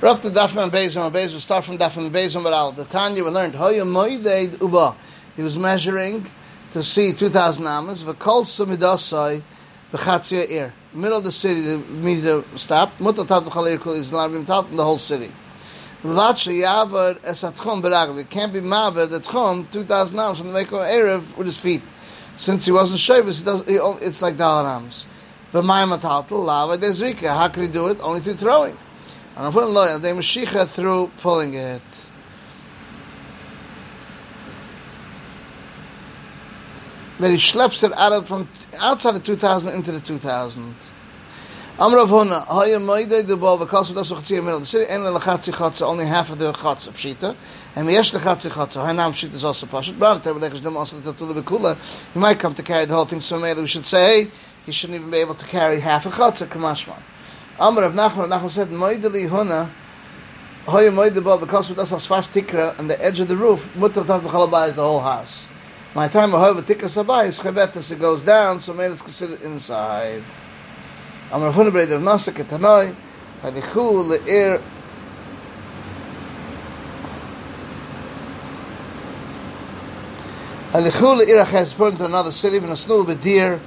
We're up to Daf Man Bezim, Bezim, start from Daf Man Bezim, but al the Tanya we learned, Hoya Moideid Uba. He was measuring to see 2,000 amas, V'kol Samidasai, V'chatzia Ir. Middle of the city, the meter stopped, Mutal Tat V'chal Ir Kul Islam, Bim the whole city. V'vatshi Yavad Es Atchom Beragl. It can't be Maver, the Tchom, 2,000 amas, from the Meko Erev with his feet. Since he wasn't shavus, it's like Dalar amas. V'mayim Ataltal, Lava Dezrika. How could he do it? Only through throwing. They Mashiach through pulling it. That he schleps it out of from outside the 2000 into the 2000. Amr of Huna, Haya Moide de Bol, Vakasu Dasu Chatzi Middle. The city and the Lachatzi Chatza, only half of the Chatza Pshita. And Yesh Lachatzi Chatza, her name Pshita is also Pashat. Brother, Tevelech Dem also the Tatula. He might come to carry the whole thing, so maybe we should say, he shouldn't even be able to carry half a Chatza, Kamashman. Amr of Nachman, Nachman said, Moideli Huna, Hoya because with us as fast tikra on the edge of the roof, Mutter Tat B'chalabai is the whole house. My time Hoya Tikra Sabai is Chevetas, it goes down, so maybe it's considered inside. Amr of Huna Breder of Nasa Ketanoi, Hadichu Le'ir, Hadichu Le'ir Aches, put into another city, and snow deer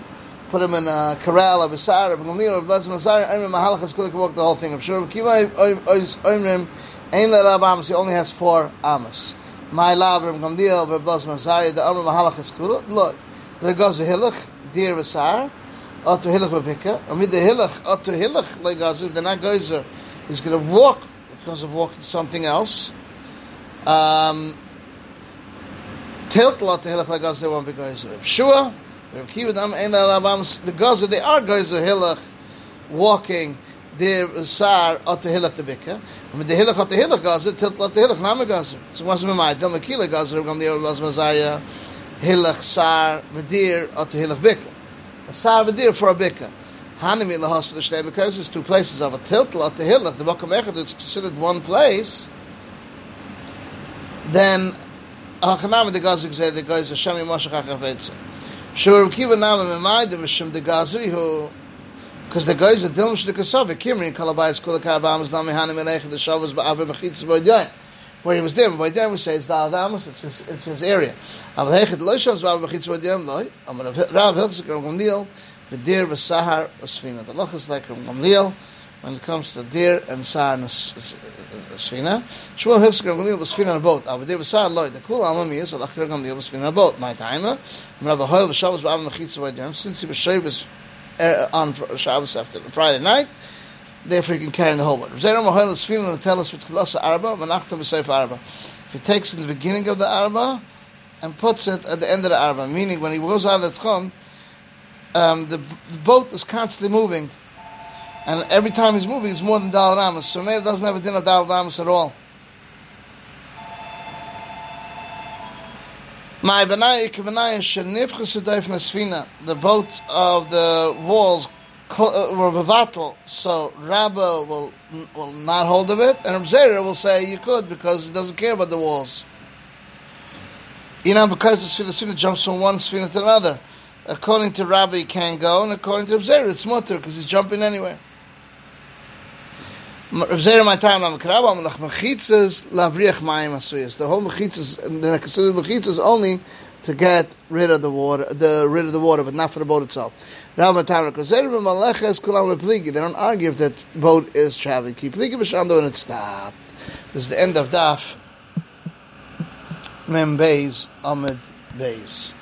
put him in a corral of Isar, of Gamliel, of Lezer Mazar, and Mahalach is going to walk the whole thing. I'm sure Kiva Oimrim, Ein Le Rab Amos, he only has four Amos. My love, Reb Gamliel, Reb Lezer Mazar, the Omer Mahalach is Kula, look, there goes a Hilach, Deer Isar, Otto Hilach Bepika, with the Hilach, Otto Hilach, like Gazu, the not Geyser, he's going to walk because of walking something else. Um, Tilt Lot the Hilach, like Gazu, won't be Geyser. Shua, the Gaza, they are Gaza Hilach walking their Sar at the Hilach the Bika. And with the Hilach at the Hilach Gaza, tilt at the Hilach Nama Gaza. So once we might, Dama Kila Gaza, Ram the Erev Mazaya, Hilach Sar, Vadir at the Hilach Bika. A Sar Vadir for a Bika. Hanimi Lahas the Shnei, because it's two places of a tilt at the Hilach, the Bakam Echad, it's considered one place, then Hachanam the Gaza said the Gaza Shami Moshe Chachavetze. Because the guys are Dilm Shde Kasavik, Kimri, Kalabayas Kula Karabamas Nami Hanim Elech, the Shavas Ba'avar Bechitz Boydyan. Where he was there, Boydyan we say it's the it's his, it's his area. Aval Hechet Lo Shavas Ba'avar Bechitz Boydyan, Loi, Amar Rav Hilchzik Ram Gamliel, V'dir V'sahar V'sfina. The Loch is like Ram Gamliel, when it comes to dir and and sfina. Shmuel Gamliel V'sfina on a boat. Loi, the Alach Ram Gamliel V'sfina on a boat. My time, Amar Rav Hoyle since he was uh, on Shabbos after Friday night, therefore you can carry the whole boat. With Chalasa Arba, V'Seif Arba. If he takes in the beginning of the Arba and puts it at the end of the Arba, meaning when he goes out of the Tchum, um, the, the boat is constantly moving. And every time he's moving, it's more than Dal. So maybe doesn't have a din of Dal at all. The boat of the walls uh, were bevatel, so Rabba will will not hold of it, and Rabzera will say you could because he doesn't care about the walls. You know, because the sfina jumps from one sfina to another. According to Rabbi, he can't go, and according to Rabzera, it's mutter because he's jumping anywhere. Rabzera, my time, I'm krab, I'm lach mechitzas lavriach mayim asuyas. The whole mechitzas, then I consider mechitzas only to get rid of the water, the rid of the water, but not for the boat itself. They don't argue if that boat is traveling. Keep when it stopped. This is the end of daf. Mem Beis Amid Beis.